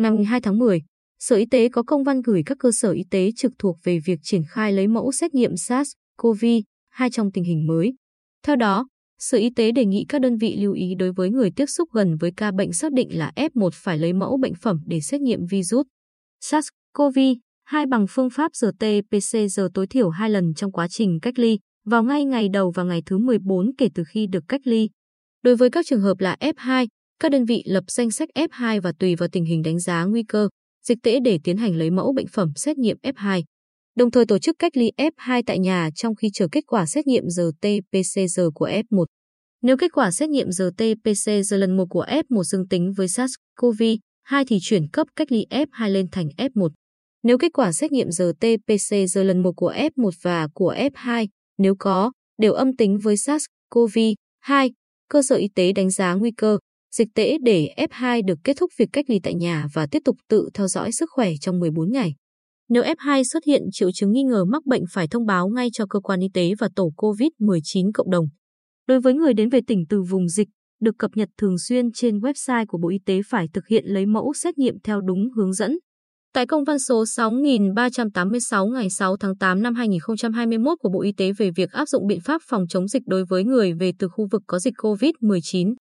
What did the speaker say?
Ngày 2 tháng 10, Sở Y tế có công văn gửi các cơ sở y tế trực thuộc về việc triển khai lấy mẫu xét nghiệm SARS-CoV-2 trong tình hình mới. Theo đó, Sở Y tế đề nghị các đơn vị lưu ý đối với người tiếp xúc gần với ca bệnh xác định là F1 phải lấy mẫu bệnh phẩm để xét nghiệm virus SARS-CoV-2 bằng phương pháp RT-PCR tối thiểu 2 lần trong quá trình cách ly, vào ngay ngày đầu và ngày thứ 14 kể từ khi được cách ly. Đối với các trường hợp là F2, các đơn vị lập danh sách F2 và tùy vào tình hình đánh giá nguy cơ, dịch tễ để tiến hành lấy mẫu bệnh phẩm xét nghiệm F2. Đồng thời tổ chức cách ly F2 tại nhà trong khi chờ kết quả xét nghiệm RT-PCR của F1. Nếu kết quả xét nghiệm RT-PCR lần 1 của F1 dương tính với SARS-CoV-2 thì chuyển cấp cách ly F2 lên thành F1. Nếu kết quả xét nghiệm RT-PCR lần 1 của F1 và của F2, nếu có, đều âm tính với SARS-CoV-2, cơ sở y tế đánh giá nguy cơ, dịch tễ để F2 được kết thúc việc cách ly tại nhà và tiếp tục tự theo dõi sức khỏe trong 14 ngày. Nếu F2 xuất hiện triệu chứng nghi ngờ mắc bệnh phải thông báo ngay cho cơ quan y tế và tổ COVID-19 cộng đồng. Đối với người đến về tỉnh từ vùng dịch, được cập nhật thường xuyên trên website của Bộ Y tế phải thực hiện lấy mẫu xét nghiệm theo đúng hướng dẫn. Tại công văn số 6386 ngày 6 tháng 8 năm 2021 của Bộ Y tế về việc áp dụng biện pháp phòng chống dịch đối với người về từ khu vực có dịch COVID-19,